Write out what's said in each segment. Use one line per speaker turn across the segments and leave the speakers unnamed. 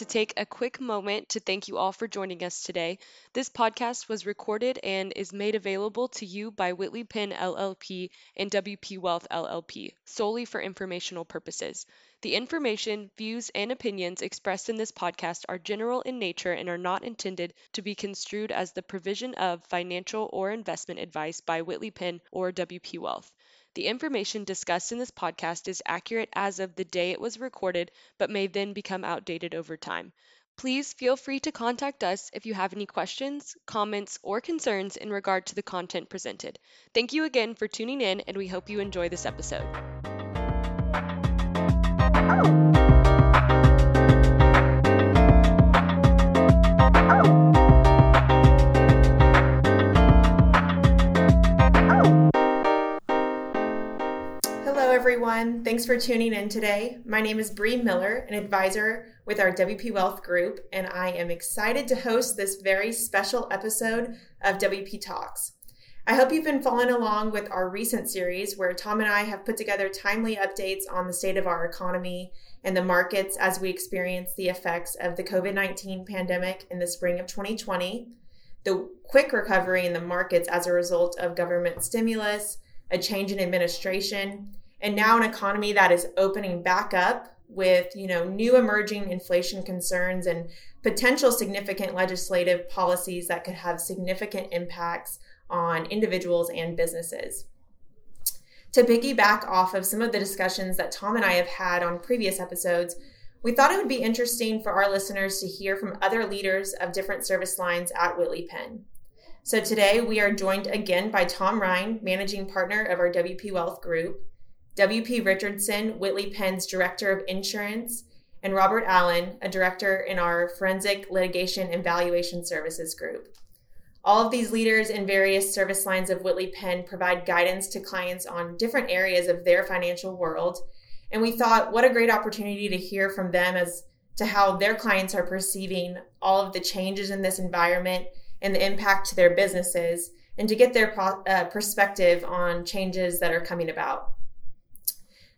to take a quick moment to thank you all for joining us today. This podcast was recorded and is made available to you by Whitley Penn LLP and WP Wealth LLP solely for informational purposes. The information, views, and opinions expressed in this podcast are general in nature and are not intended to be construed as the provision of financial or investment advice by Whitley Penn or WP Wealth. The information discussed in this podcast is accurate as of the day it was recorded, but may then become outdated over time. Please feel free to contact us if you have any questions, comments, or concerns in regard to the content presented. Thank you again for tuning in, and we hope you enjoy this episode.
Everyone. Thanks for tuning in today. My name is Bree Miller, an advisor with our WP Wealth Group, and I am excited to host this very special episode of WP Talks. I hope you've been following along with our recent series where Tom and I have put together timely updates on the state of our economy and the markets as we experience the effects of the COVID 19 pandemic in the spring of 2020, the quick recovery in the markets as a result of government stimulus, a change in administration, and now an economy that is opening back up with you know new emerging inflation concerns and potential significant legislative policies that could have significant impacts on individuals and businesses. To piggyback off of some of the discussions that Tom and I have had on previous episodes, we thought it would be interesting for our listeners to hear from other leaders of different service lines at Whitley Penn. So today we are joined again by Tom Ryan, managing partner of our WP Wealth Group, WP Richardson, Whitley Penn's Director of Insurance, and Robert Allen, a director in our Forensic Litigation and Valuation Services Group. All of these leaders in various service lines of Whitley Penn provide guidance to clients on different areas of their financial world. And we thought, what a great opportunity to hear from them as to how their clients are perceiving all of the changes in this environment and the impact to their businesses, and to get their uh, perspective on changes that are coming about.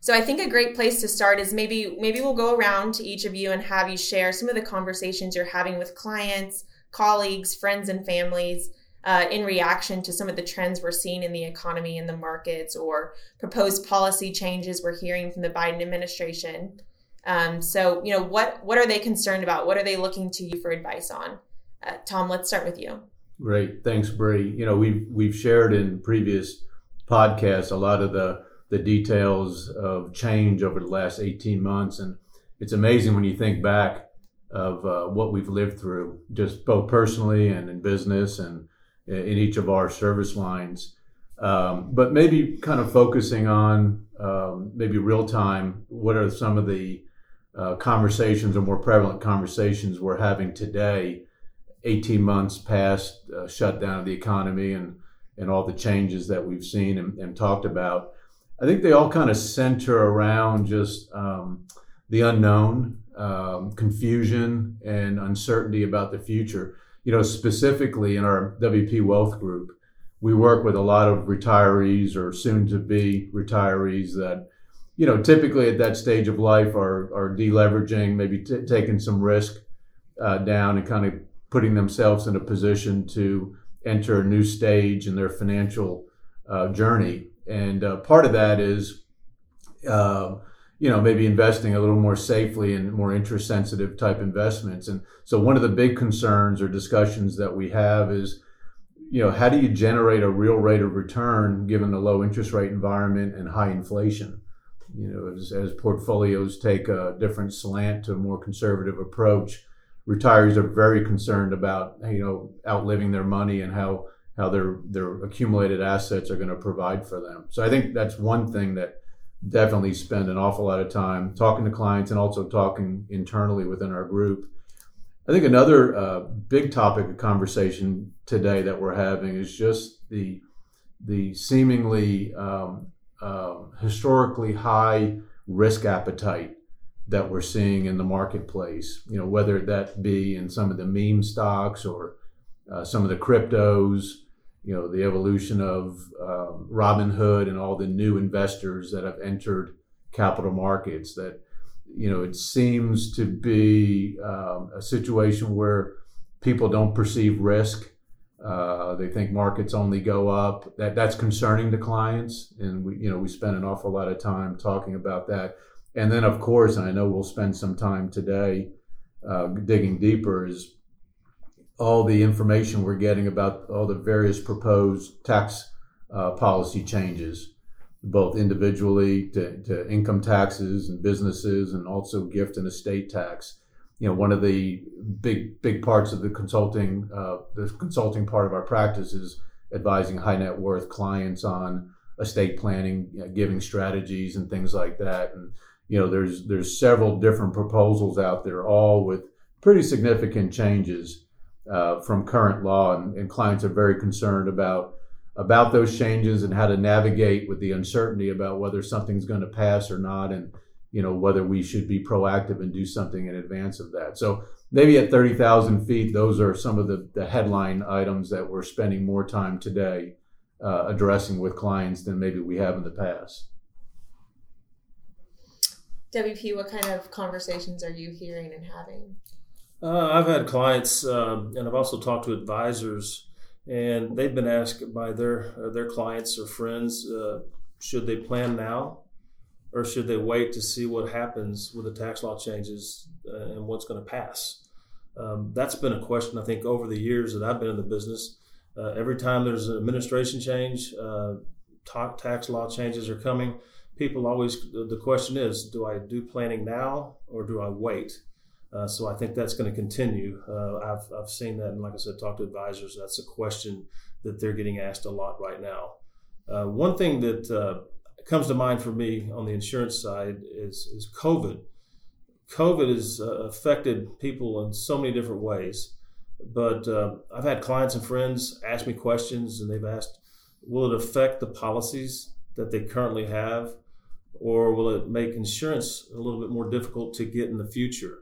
So I think a great place to start is maybe maybe we'll go around to each of you and have you share some of the conversations you're having with clients, colleagues, friends, and families uh, in reaction to some of the trends we're seeing in the economy and the markets or proposed policy changes we're hearing from the Biden administration. Um, so you know what what are they concerned about? What are they looking to you for advice on? Uh, Tom, let's start with you.
Great, thanks, Bree. You know we've we've shared in previous podcasts a lot of the the details of change over the last 18 months. And it's amazing when you think back of uh, what we've lived through, just both personally and in business and in each of our service lines. Um, but maybe kind of focusing on um, maybe real time, what are some of the uh, conversations or more prevalent conversations we're having today, 18 months past uh, shutdown of the economy and, and all the changes that we've seen and, and talked about. I think they all kind of center around just um, the unknown, um, confusion, and uncertainty about the future. You know, specifically in our WP Wealth Group, we work with a lot of retirees or soon to be retirees that, you know, typically at that stage of life are, are deleveraging, maybe t- taking some risk uh, down and kind of putting themselves in a position to enter a new stage in their financial uh, journey and uh, part of that is uh, you know maybe investing a little more safely in more interest sensitive type investments. And so one of the big concerns or discussions that we have is you know how do you generate a real rate of return given the low interest rate environment and high inflation? You know as, as portfolios take a different slant to a more conservative approach retirees are very concerned about you know outliving their money and how how their their accumulated assets are going to provide for them. So I think that's one thing that definitely spend an awful lot of time talking to clients and also talking internally within our group. I think another uh, big topic of conversation today that we're having is just the the seemingly um, uh, historically high risk appetite that we're seeing in the marketplace. You know, whether that be in some of the meme stocks or uh, some of the cryptos, you know, the evolution of um, Robinhood and all the new investors that have entered capital markets. That you know, it seems to be um, a situation where people don't perceive risk. Uh, they think markets only go up. That that's concerning to clients, and we you know we spend an awful lot of time talking about that. And then of course, I know we'll spend some time today uh, digging deeper is all the information we're getting about all the various proposed tax uh, policy changes, both individually to, to income taxes and businesses, and also gift and estate tax. You know one of the big big parts of the consulting uh, the consulting part of our practice is advising high net worth clients on estate planning you know, giving strategies and things like that. And you know there's there's several different proposals out there all with pretty significant changes uh, from current law and, and clients are very concerned about about those changes and how to navigate with the uncertainty about whether something's going to pass or not and you know whether we should be proactive and do something in advance of that. So maybe at 30000 feet those are some of the, the headline items that we're spending more time today uh, addressing with clients than maybe we have in the past.
Wp what kind of conversations are you hearing and having
uh, i've had clients um, and i've also talked to advisors and they've been asked by their uh, their clients or friends uh, should they plan now or should they wait to see what happens with the tax law changes uh, and what's going to pass? Um, that's been a question I think over the years that I've been in the business. Uh, every time there's an administration change, uh, tax law changes are coming. People always the question is, do I do planning now or do I wait? Uh, so I think that's going to continue. Uh, I've I've seen that, and like I said, talk to advisors. That's a question that they're getting asked a lot right now. Uh, one thing that comes to mind for me on the insurance side is, is COVID. COVID has uh, affected people in so many different ways. But uh, I've had clients and friends ask me questions, and they've asked, will it affect the policies that they currently have, or will it make insurance a little bit more difficult to get in the future?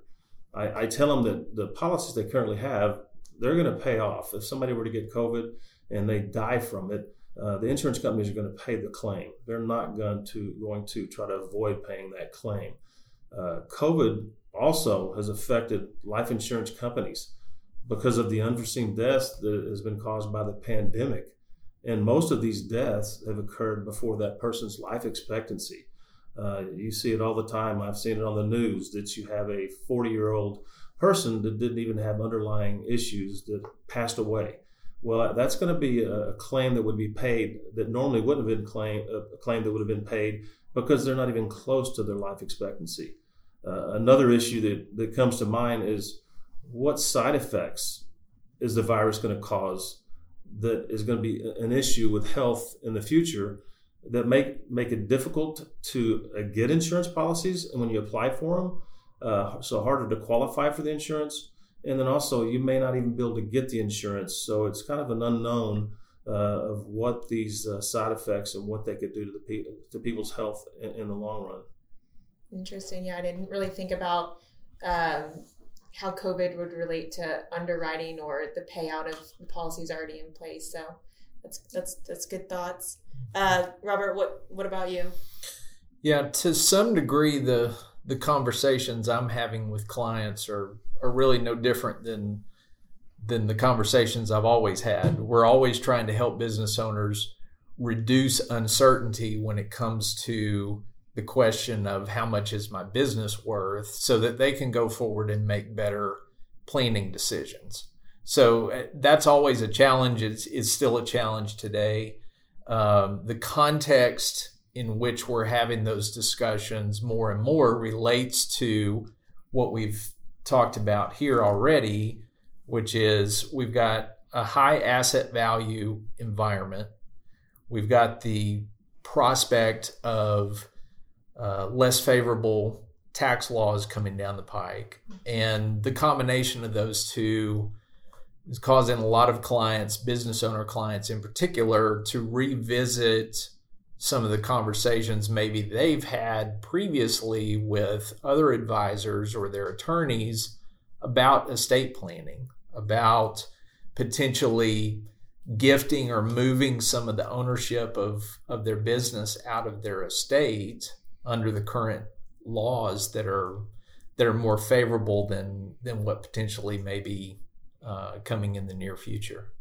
I, I tell them that the policies they currently have, they're going to pay off. If somebody were to get COVID and they die from it, uh, the insurance companies are going to pay the claim. They're not going to going to try to avoid paying that claim. Uh, COVID also has affected life insurance companies because of the unforeseen deaths that has been caused by the pandemic. And most of these deaths have occurred before that person's life expectancy. Uh, you see it all the time. I've seen it on the news that you have a 40 year old person that didn't even have underlying issues that passed away. Well, that's going to be a claim that would be paid that normally wouldn't have been claim, a claim that would have been paid because they're not even close to their life expectancy. Uh, another issue that, that comes to mind is what side effects is the virus going to cause that is going to be an issue with health in the future that make make it difficult to uh, get insurance policies and when you apply for them uh, so harder to qualify for the insurance and then also you may not even be able to get the insurance. So it's kind of an unknown uh, of what these uh, side effects and what they could do to the pe- to people's health in, in, the long run.
Interesting. Yeah, I didn't really think about um, how COVID would relate to underwriting or the payout of the policies already in place. So that's that's that's good thoughts. Uh, Robert, what what about you?
Yeah, to some degree, the the conversations I'm having with clients are are really no different than than the conversations I've always had. We're always trying to help business owners reduce uncertainty when it comes to the question of how much is my business worth so that they can go forward and make better planning decisions. So uh, that's always a challenge. It's, it's still a challenge today. Um, the context in which we're having those discussions more and more relates to what we've talked about here already, which is we've got a high asset value environment. We've got the prospect of uh, less favorable tax laws coming down the pike. And the combination of those two is causing a lot of clients, business owner clients in particular, to revisit some of the conversations maybe they've had previously with other advisors or their attorneys about estate planning, about potentially gifting or moving some of the ownership of, of their business out of their estate under the current laws that are that are more favorable than than what potentially may be uh, coming in the near future.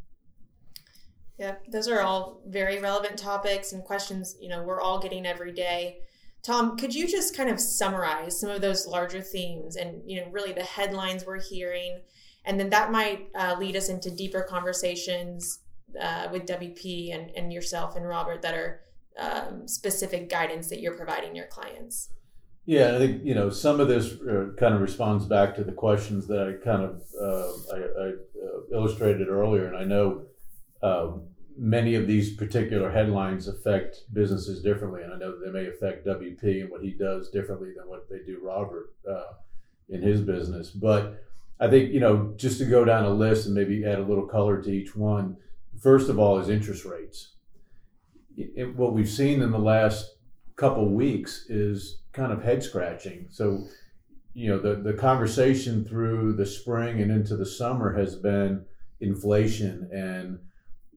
Yeah, those are all very relevant topics and questions. You know, we're all getting every day. Tom, could you just kind of summarize some of those larger themes and you know really the headlines we're hearing, and then that might uh, lead us into deeper conversations uh, with WP and, and yourself and Robert that are um, specific guidance that you're providing your clients.
Yeah, I think you know some of this uh, kind of responds back to the questions that I kind of uh, I, I uh, illustrated earlier, and I know um, many of these particular headlines affect businesses differently, and I know they may affect WP and what he does differently than what they do Robert uh, in his business. But I think you know just to go down a list and maybe add a little color to each one. First of all, is interest rates. It, what we've seen in the last couple weeks is kind of head scratching. So, you know, the, the conversation through the spring and into the summer has been inflation and,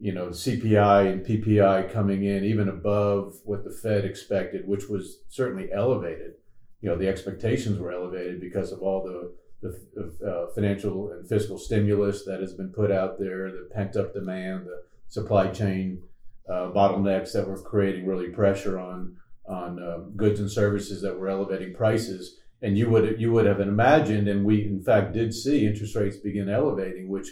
you know, CPI and PPI coming in even above what the Fed expected, which was certainly elevated. You know, the expectations were elevated because of all the the uh, financial and fiscal stimulus that has been put out there, the pent up demand, the supply chain uh, bottlenecks that were creating really pressure on on uh, goods and services that were elevating prices. And you would you would have imagined, and we in fact did see interest rates begin elevating, which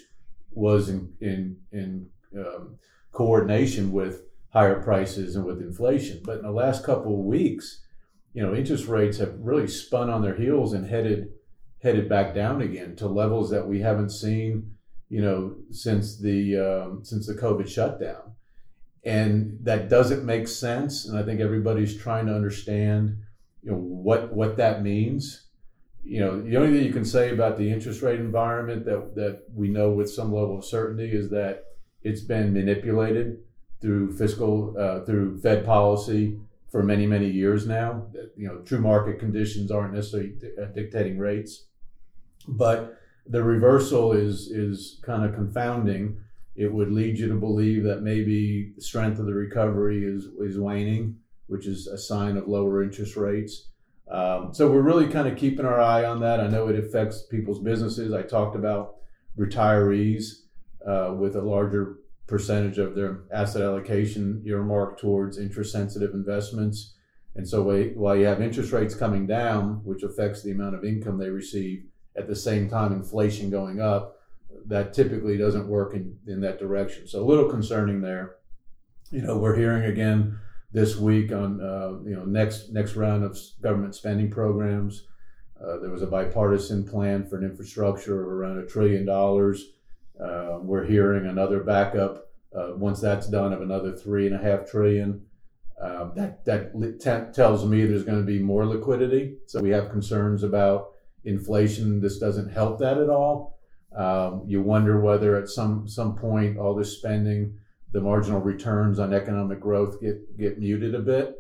was in in in um, coordination with higher prices and with inflation. But in the last couple of weeks, you know, interest rates have really spun on their heels and headed headed back down again to levels that we haven't seen, you know, since the um, since the COVID shutdown and that doesn't make sense. And I think everybody's trying to understand, you know, what what that means. You know, the only thing you can say about the interest rate environment that that we know with some level of certainty is that it's been manipulated through fiscal uh, through Fed policy for many many years now. You know, true market conditions aren't necessarily uh, dictating rates, but the reversal is is kind of confounding it would lead you to believe that maybe the strength of the recovery is, is waning, which is a sign of lower interest rates. Um, so we're really kind of keeping our eye on that. I know it affects people's businesses. I talked about retirees uh, with a larger percentage of their asset allocation earmarked towards interest sensitive investments. And so while you have interest rates coming down, which affects the amount of income they receive, at the same time inflation going up, that typically doesn't work in, in that direction. So a little concerning there. You know, we're hearing again this week on uh, you know next next round of government spending programs. Uh, there was a bipartisan plan for an infrastructure of around a trillion dollars. Uh, we're hearing another backup uh, once that's done of another three and a half trillion. Uh, that that t- tells me there's going to be more liquidity. So we have concerns about inflation. This doesn't help that at all. Um, you wonder whether at some some point all this spending, the marginal returns on economic growth get get muted a bit.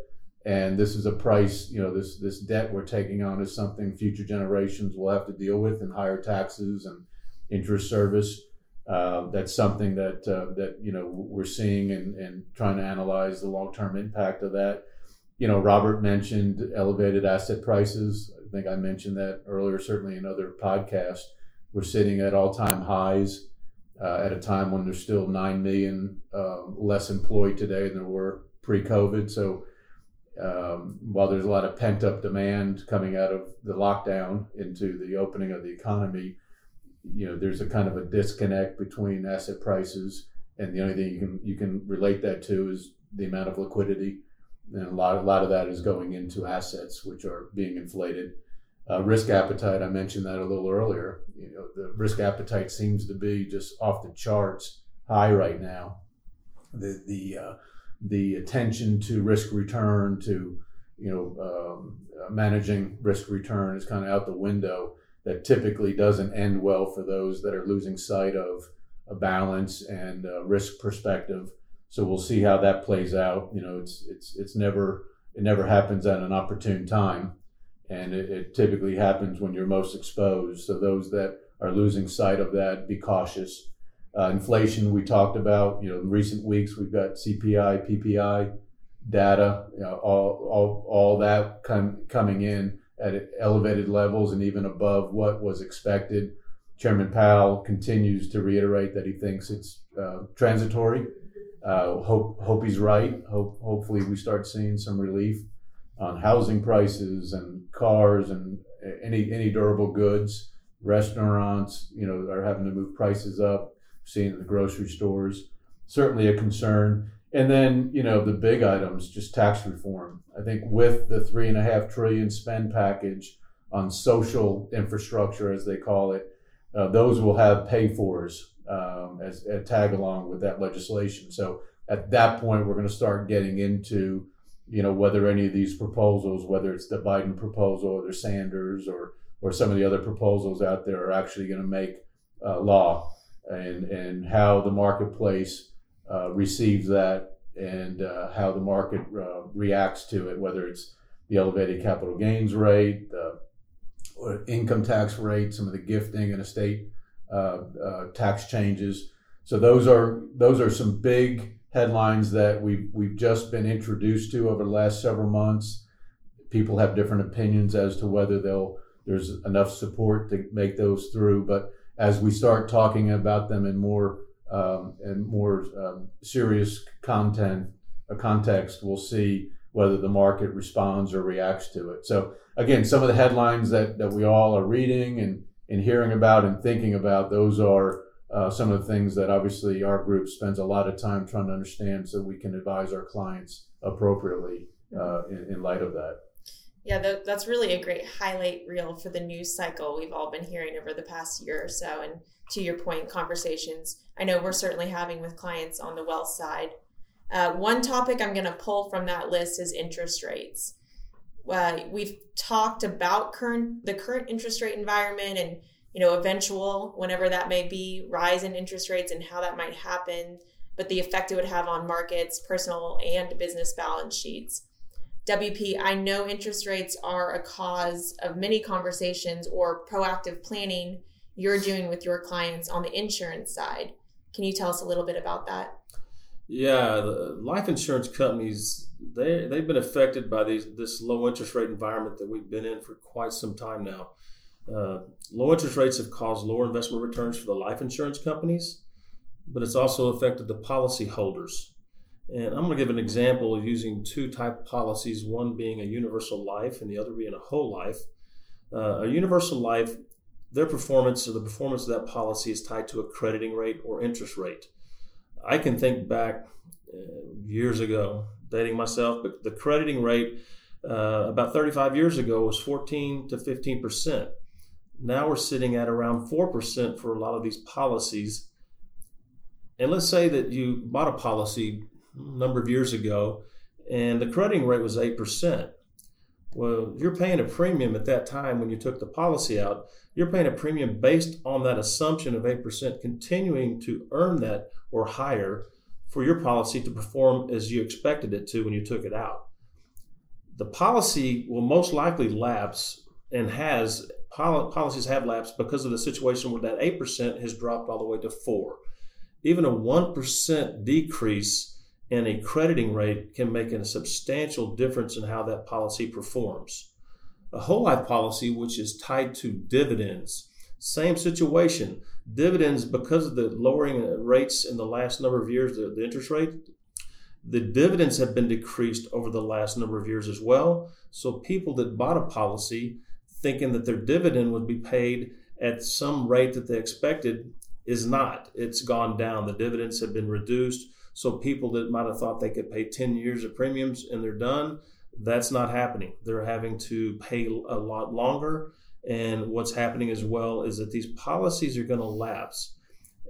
And this is a price, you know, this this debt we're taking on is something future generations will have to deal with, and higher taxes and interest service. Uh, that's something that uh, that you know we're seeing and, and trying to analyze the long term impact of that. You know, Robert mentioned elevated asset prices. I think I mentioned that earlier, certainly in other podcasts. We're sitting at all time highs uh, at a time when there's still 9 million uh, less employed today than there were pre COVID. So um, while there's a lot of pent up demand coming out of the lockdown into the opening of the economy, you know, there's a kind of a disconnect between asset prices, and the only thing you can you can relate that to is the amount of liquidity, and a lot a lot of that is going into assets which are being inflated. Uh, risk appetite, I mentioned that a little earlier. You know, the risk appetite seems to be just off the charts high right now. The the uh, the attention to risk return to you know um, uh, managing risk return is kind of out the window. That typically doesn't end well for those that are losing sight of a balance and a risk perspective. So we'll see how that plays out. You know, it's it's it's never it never happens at an opportune time and it, it, typically happens when you're most exposed. So those that are losing sight of that, be cautious. Uh, inflation, we talked about. You know, in recent weeks we've got CPI, PPI data, you know, all all all that com- coming in at elevated levels and even above what was expected. Chairman Powell continues to reiterate that he thinks it's uh, transitory. Uh, hope hope he's right. Hope hopefully we start seeing some relief on housing prices and cars and any any durable goods. Restaurants, you know, are having to move prices up. Seeing the grocery stores, certainly a concern. And then, you know, the big items, just tax reform. I think with the three and a half trillion spend package on social infrastructure, as they call it, uh, those will have pay fors um, as a tag along with that legislation. So at that point, we're going to start getting into, you know, whether any of these proposals, whether it's the Biden proposal or the Sanders or or some of the other proposals out there, are actually going to make uh, law, and and how the marketplace uh, receives that, and uh, how the market uh, reacts to it, whether it's the elevated capital gains rate, the income tax rate, some of the gifting and estate uh, uh, tax changes. So those are those are some big headlines that we've we've just been introduced to over the last several months. People have different opinions as to whether they'll there's enough support to make those through. But as we start talking about them in more um, and more um, serious content, a context, we'll see whether the market responds or reacts to it. So again, some of the headlines that, that we all are reading and, and hearing about and thinking about, those are uh, some of the things that obviously our group spends a lot of time trying to understand so we can advise our clients appropriately uh, in, in, light of that.
Yeah, that's really a great highlight reel for the news cycle we've all been hearing over the past year or so. And to your point, conversations I know we're certainly having with clients on the wealth side uh, one topic I'm going to pull from that list is interest rates. Uh, we've talked about current the current interest rate environment and you know eventual whenever that may be rise in interest rates and how that might happen, but the effect it would have on markets, personal and business balance sheets. WP, I know interest rates are a cause of many conversations or proactive planning you're doing with your clients on the insurance side. Can you tell us a little bit about that?
Yeah, the life insurance companies they they've been affected by these this low interest rate environment that we've been in for quite some time now. Uh, low interest rates have caused lower investment returns for the life insurance companies, but it's also affected the policy holders. And I'm going to give an example of using two type policies, one being a universal life and the other being a whole life. Uh, a universal life, their performance or the performance of that policy is tied to a crediting rate or interest rate. I can think back uh, years ago, dating myself, but the crediting rate uh, about 35 years ago was 14 to 15 percent. Now we're sitting at around 4 percent for a lot of these policies. And let's say that you bought a policy a number of years ago and the crediting rate was 8 percent. Well, you're paying a premium at that time when you took the policy out. You're paying a premium based on that assumption of 8%, continuing to earn that or higher for your policy to perform as you expected it to when you took it out. The policy will most likely lapse and has policies have lapsed because of the situation where that 8% has dropped all the way to 4. Even a 1% decrease in a crediting rate can make a substantial difference in how that policy performs. A whole life policy, which is tied to dividends, same situation. Dividends, because of the lowering uh, rates in the last number of years, the, the interest rate, the dividends have been decreased over the last number of years as well. So people that bought a policy thinking that their dividend would be paid at some rate that they expected is not. It's gone down. The dividends have been reduced. So people that might have thought they could pay 10 years of premiums and they're done, that's not happening. They're having to pay a lot longer. And what's happening as well is that these policies are going to lapse.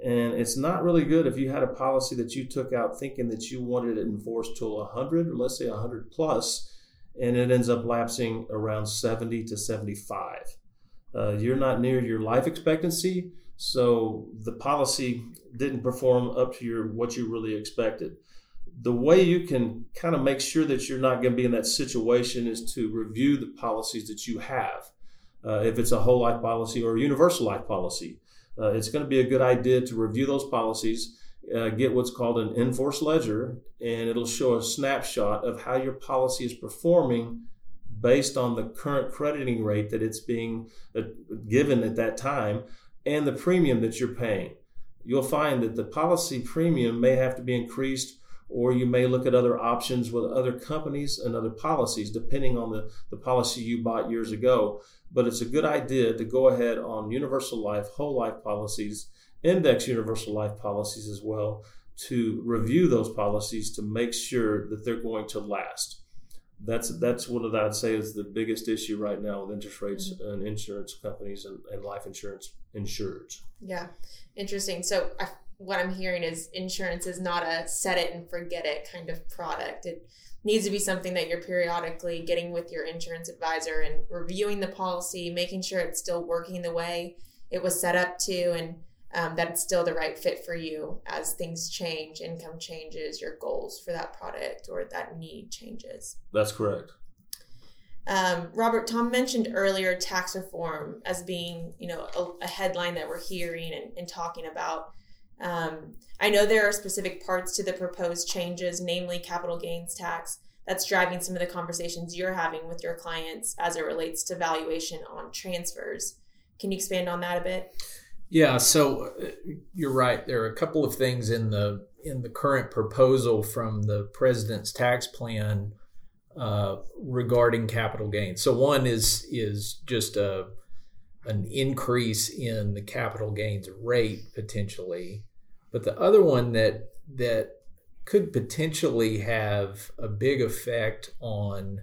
And it's not really good if you had a policy that you took out thinking that you wanted it enforced till 100, or let's say 100 plus, and it ends up lapsing around 70 to 75. Uh, you're not near your life expectancy, so the policy didn't perform up to your what you really expected. The way you can kind of make sure that you're not going to be in that situation is to review the policies that you have. Uh, if it's a whole life policy or a universal life policy, uh, it's going to be a good idea to review those policies, uh, get what's called an in-force ledger, and it'll show a snapshot of how your policy is performing based on the current crediting rate that it's being uh, given at that time and the premium that you're paying. You'll find that the policy premium may have to be increased or you may look at other options with other companies and other policies depending on the, the policy you bought years ago. But it's a good idea to go ahead on universal life, whole life policies, index universal life policies as well, to review those policies to make sure that they're going to last. That's that's what I'd say is the biggest issue right now with interest rates mm-hmm. and insurance companies and, and life insurance insurers.
Yeah, interesting. So I what I'm hearing is insurance is not a set it and forget it kind of product. It needs to be something that you're periodically getting with your insurance advisor and reviewing the policy, making sure it's still working the way it was set up to, and um, that it's still the right fit for you as things change, income changes, your goals for that product or that need changes.
That's correct.
Um, Robert, Tom mentioned earlier tax reform as being, you know, a, a headline that we're hearing and, and talking about. Um, I know there are specific parts to the proposed changes, namely capital gains tax, that's driving some of the conversations you're having with your clients as it relates to valuation on transfers. Can you expand on that a bit?
Yeah, so uh, you're right. There are a couple of things in the in the current proposal from the president's tax plan uh, regarding capital gains. So one is is just a an increase in the capital gains rate potentially but the other one that that could potentially have a big effect on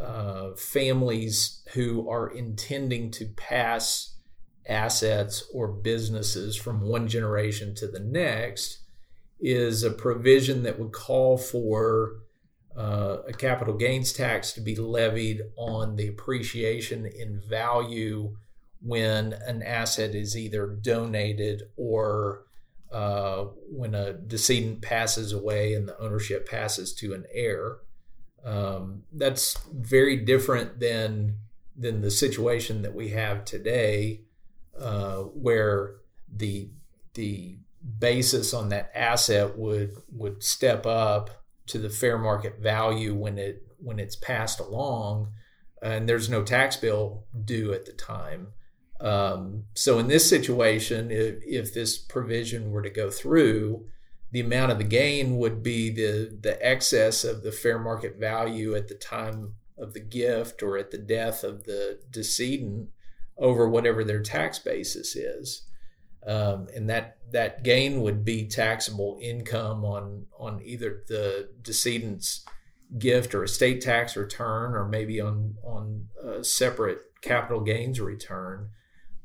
uh, families who are intending to pass assets or businesses from one generation to the next is a provision that would call for uh, a capital gains tax to be levied on the appreciation in value when an asset is either donated or uh, when a decedent passes away and the ownership passes to an heir. Um, that's very different than than the situation that we have today, uh, where the the basis on that asset would would step up to the fair market value when it when it's passed along, and there's no tax bill due at the time. Um, so in this situation, if, if this provision were to go through, the amount of the gain would be the the excess of the fair market value at the time of the gift or at the death of the decedent over whatever their tax basis is. Um, and that that gain would be taxable income on on either the decedent's gift or estate tax return, or maybe on on a separate capital gains return.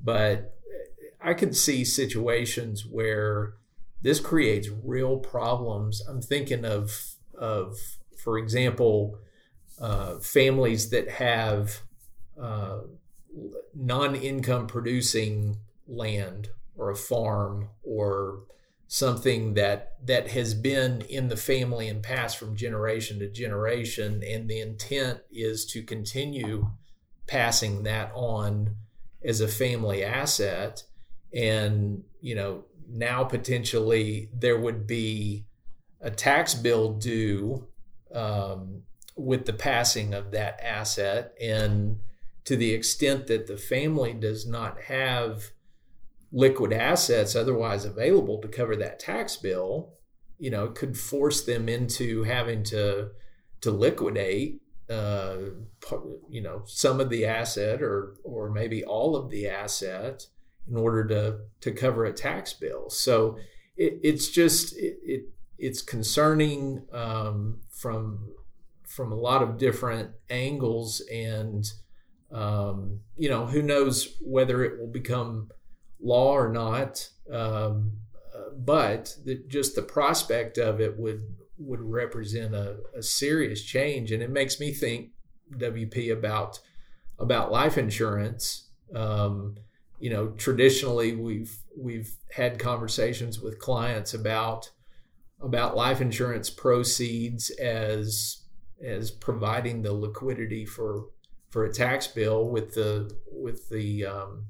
But I could see situations where this creates real problems. I'm thinking of of for example, uh, families that have uh, non-income producing land or a farm or something that that has been in the family and passed from generation to generation and the intent is to continue passing that on as a family asset. And you know now potentially there would be a tax bill due um, with the passing of that asset. And to the extent that the family does not have liquid assets otherwise available to cover that tax bill you know could force them into having to to liquidate uh, you know some of the asset or or maybe all of the asset in order to to cover a tax bill. So it, it's just it, it it's concerning um, from from a lot of different angles, and um, you know who knows whether it will become law or not. Um, but the, just the prospect of it would would represent a, a serious change. And it makes me think, WP, about about life insurance. Um, you know, traditionally we've we've had conversations with clients about about life insurance proceeds as as providing the liquidity for for a tax bill with the with the um,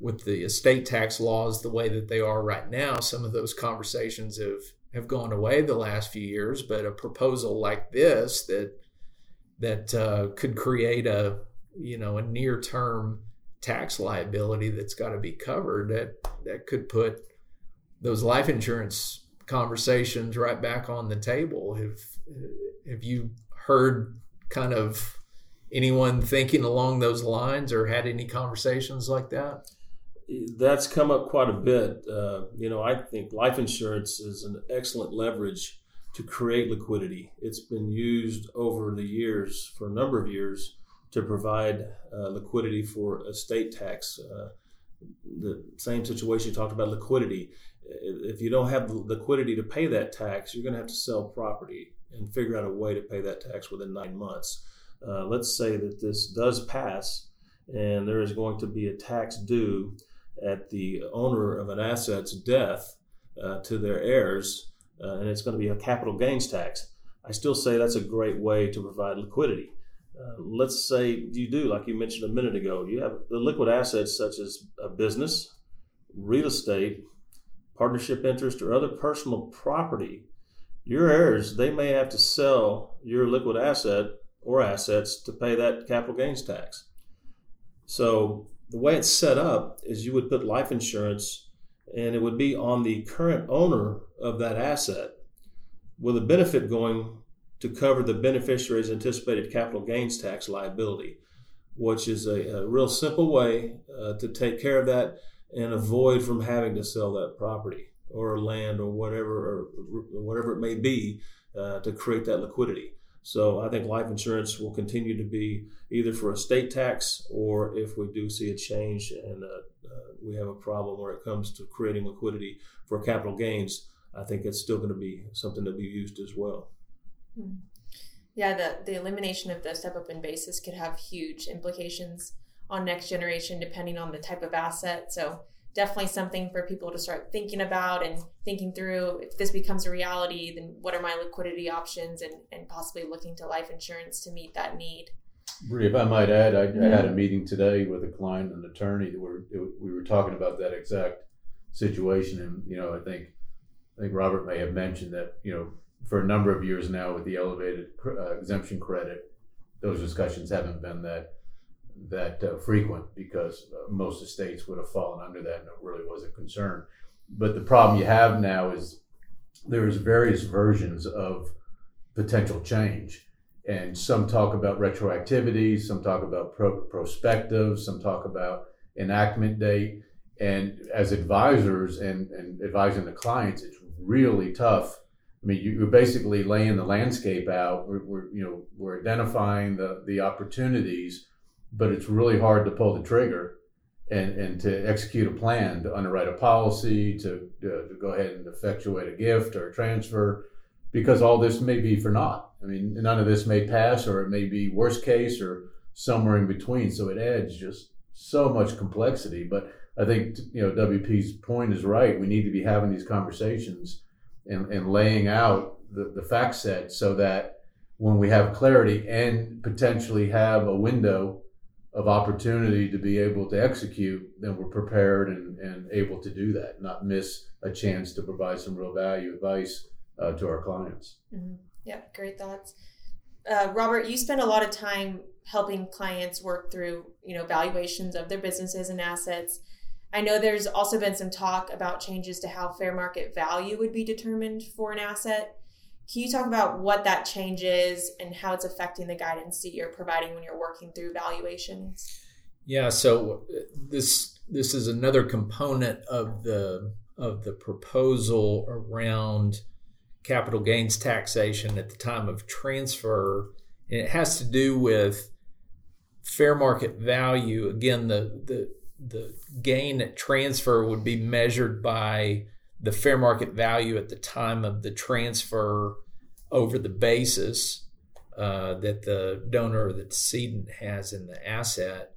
with the estate tax laws the way that they are right now. Some of those conversations have have gone away the last few years, but a proposal like this that that uh, could create a you know a near term tax liability that's got to be covered that that could put those life insurance conversations right back on the table have have you heard kind of anyone thinking along those lines or had any conversations like that
that's come up quite a bit uh, you know i think life insurance is an excellent leverage to create liquidity it's been used over the years for a number of years to provide uh, liquidity for estate tax. Uh, the same situation you talked about liquidity. If you don't have liquidity to pay that tax, you're going to have to sell property and figure out a way to pay that tax within nine months. Uh, let's say that this does pass and there is going to be a tax due at the owner of an asset's death uh, to their heirs, uh, and it's going to be a capital gains tax. I still say that's a great way to provide liquidity. Uh, let's say you do, like you mentioned a minute ago, you have the liquid assets such as a business, real estate, partnership interest, or other personal property. Your heirs, they may have to sell your liquid asset or assets to pay that capital gains tax. So the way it's set up is you would put life insurance and it would be on the current owner of that asset with a benefit going to cover the beneficiary's anticipated capital gains tax liability, which is a, a real simple way uh, to take care of that and avoid from having to sell that property or land or whatever or whatever it may be uh, to create that liquidity. So I think life insurance will continue to be either for estate tax or if we do see a change and uh, uh, we have a problem where it comes to creating liquidity for capital gains, I think it's still going to be something to be used as well.
Hmm. Yeah, the, the elimination of the step up in basis could have huge implications on next generation depending on the type of asset. So definitely something for people to start thinking about and thinking through if this becomes a reality, then what are my liquidity options and, and possibly looking to life insurance to meet that need.
Bree, if I might add, I, I had a meeting today with a client and attorney. Where we were talking about that exact situation, and you know, I think I think Robert may have mentioned that you know for a number of years now with the elevated uh, exemption credit, those discussions haven't been that that uh, frequent because uh, most estates would have fallen under that and it really was a concern. But the problem you have now is there's various versions of potential change. And some talk about retroactivity, some talk about pro- prospective, some talk about enactment date. And as advisors and, and advising the clients, it's really tough I mean, you, are basically laying the landscape out. We're, we're, you know we're identifying the the opportunities, but it's really hard to pull the trigger and and to execute a plan, to underwrite a policy, to to, to go ahead and effectuate a gift or a transfer, because all this may be for naught. I mean, none of this may pass, or it may be worst case, or somewhere in between. So it adds just so much complexity. But I think you know WP's point is right. We need to be having these conversations and, and laying out the, the fact set so that when we have clarity and potentially have a window of opportunity to be able to execute, then we're prepared and, and able to do that, not miss a chance to provide some real value advice uh, to our clients.
Mm-hmm. Yeah, great thoughts. Uh, Robert, you spend a lot of time helping clients work through, you know, valuations of their businesses and assets. I know there's also been some talk about changes to how fair market value would be determined for an asset. Can you talk about what that change is and how it's affecting the guidance that you're providing when you're working through valuations?
Yeah, so uh, this this is another component of the of the proposal around capital gains taxation at the time of transfer, and it has to do with fair market value. Again, the the the gain at transfer would be measured by the fair market value at the time of the transfer over the basis uh, that the donor or the decedent has in the asset.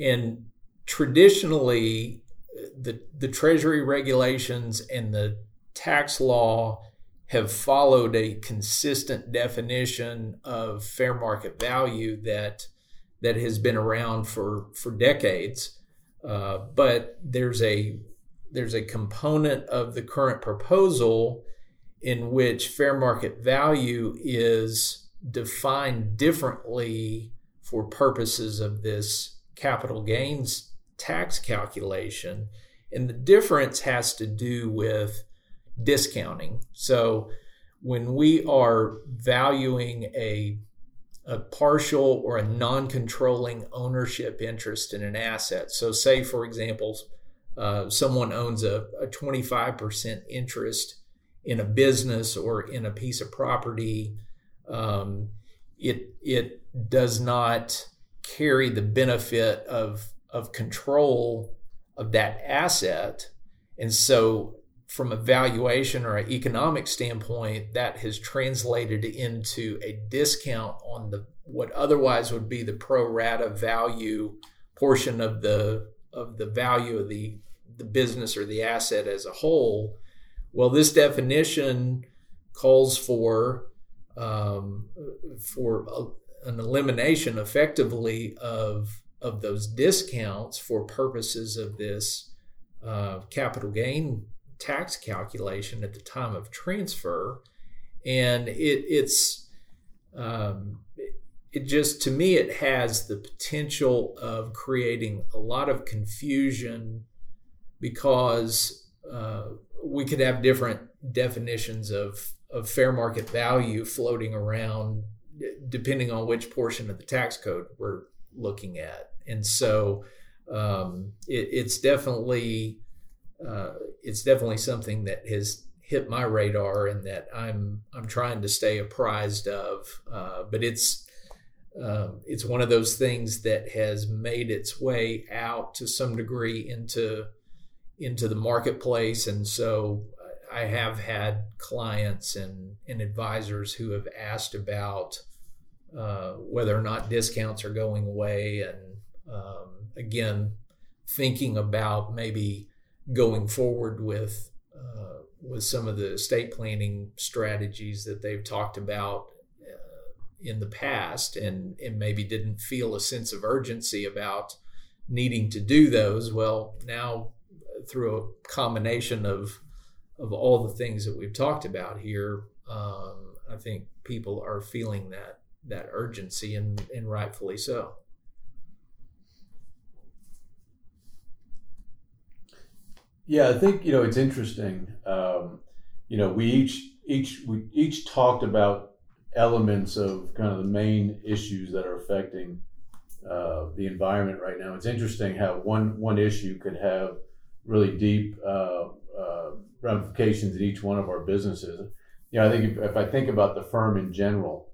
And traditionally, the, the Treasury regulations and the tax law have followed a consistent definition of fair market value that that has been around for for decades. Uh, but there's a there's a component of the current proposal in which fair market value is defined differently for purposes of this capital gains tax calculation. And the difference has to do with discounting. So when we are valuing a a partial or a non-controlling ownership interest in an asset. So, say for example, uh, someone owns a, a 25% interest in a business or in a piece of property. Um, it it does not carry the benefit of of control of that asset, and so from a valuation or an economic standpoint, that has translated into a discount on the what otherwise would be the pro rata value portion of the of the value of the the business or the asset as a whole. Well, this definition calls for um, for a, an elimination effectively of of those discounts for purposes of this uh, capital gain tax calculation at the time of transfer, and it, it's um, it just to me it has the potential of creating a lot of confusion because uh, we could have different definitions of of fair market value floating around depending on which portion of the tax code we're looking at and so um, it, it's definitely uh, it's definitely something that has hit my radar and that I'm I'm trying to stay apprised of. Uh, but it's uh, it's one of those things that has made its way out to some degree into into the marketplace, and so I have had clients and, and advisors who have asked about uh, whether or not discounts are going away, and um, again, thinking about maybe going forward with uh, with some of the estate planning strategies that they've talked about uh, in the past, and and maybe didn't feel a sense of urgency about needing to do those. Well, now through a combination of of all the things that we've talked about here, um, I think people are feeling that that urgency, and and rightfully so.
Yeah, I think you know it's interesting. Um, you know, we each each we each talked about elements of kind of the main issues that are affecting uh, the environment right now. It's interesting how one one issue could have really deep uh, uh, ramifications in each one of our businesses. You know, I think if, if I think about the firm in general,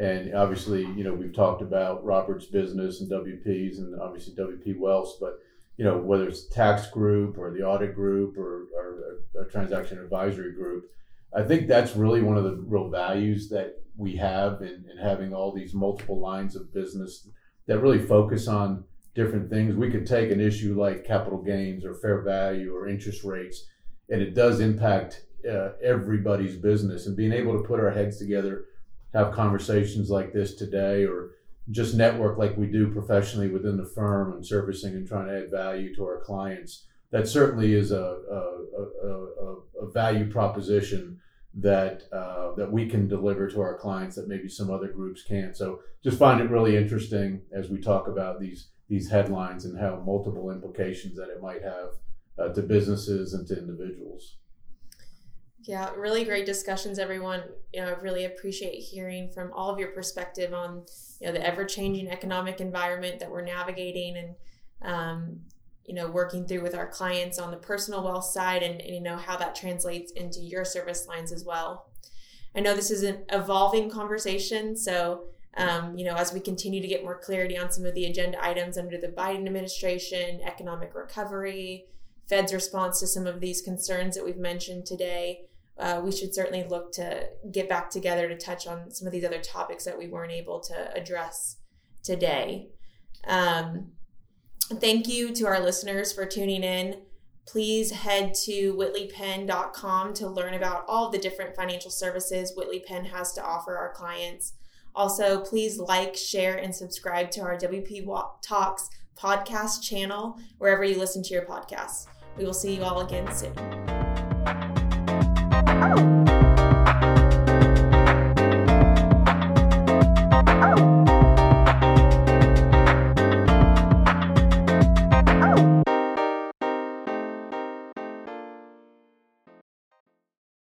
and obviously, you know, we've talked about Robert's business and WP's, and obviously WP Wealth, but you know, whether it's tax group or the audit group or, or transaction advisory group. I think that's really one of the real values that we have in, in having all these multiple lines of business that really focus on different things. We could take an issue like capital gains or fair value or interest rates, and it does impact uh, everybody's business. And being able to put our heads together, have conversations like this today, or just network like we do professionally within the firm and servicing and trying to add value to our clients. That certainly is a, a, a, a value proposition that uh, that we can deliver to our clients that maybe some other groups can't. So just find it really interesting as we talk about these these headlines and how multiple implications that it might have uh, to businesses and to individuals.
Yeah, really great discussions, everyone. You know, I really appreciate hearing from all of your perspective on you know the ever changing economic environment that we're navigating and um, you know working through with our clients on the personal wealth side and, and you know how that translates into your service lines as well. I know this is an evolving conversation, so um, you know as we continue to get more clarity on some of the agenda items under the Biden administration, economic recovery, Fed's response to some of these concerns that we've mentioned today uh, we should certainly look to get back together to touch on some of these other topics that we weren't able to address today. Um, thank you to our listeners for tuning in. Please head to whitleypenn.com to learn about all the different financial services Whitley Penn has to offer our clients. Also, please like, share, and subscribe to our WP Talks podcast channel wherever you listen to your podcasts. We will see you all again soon.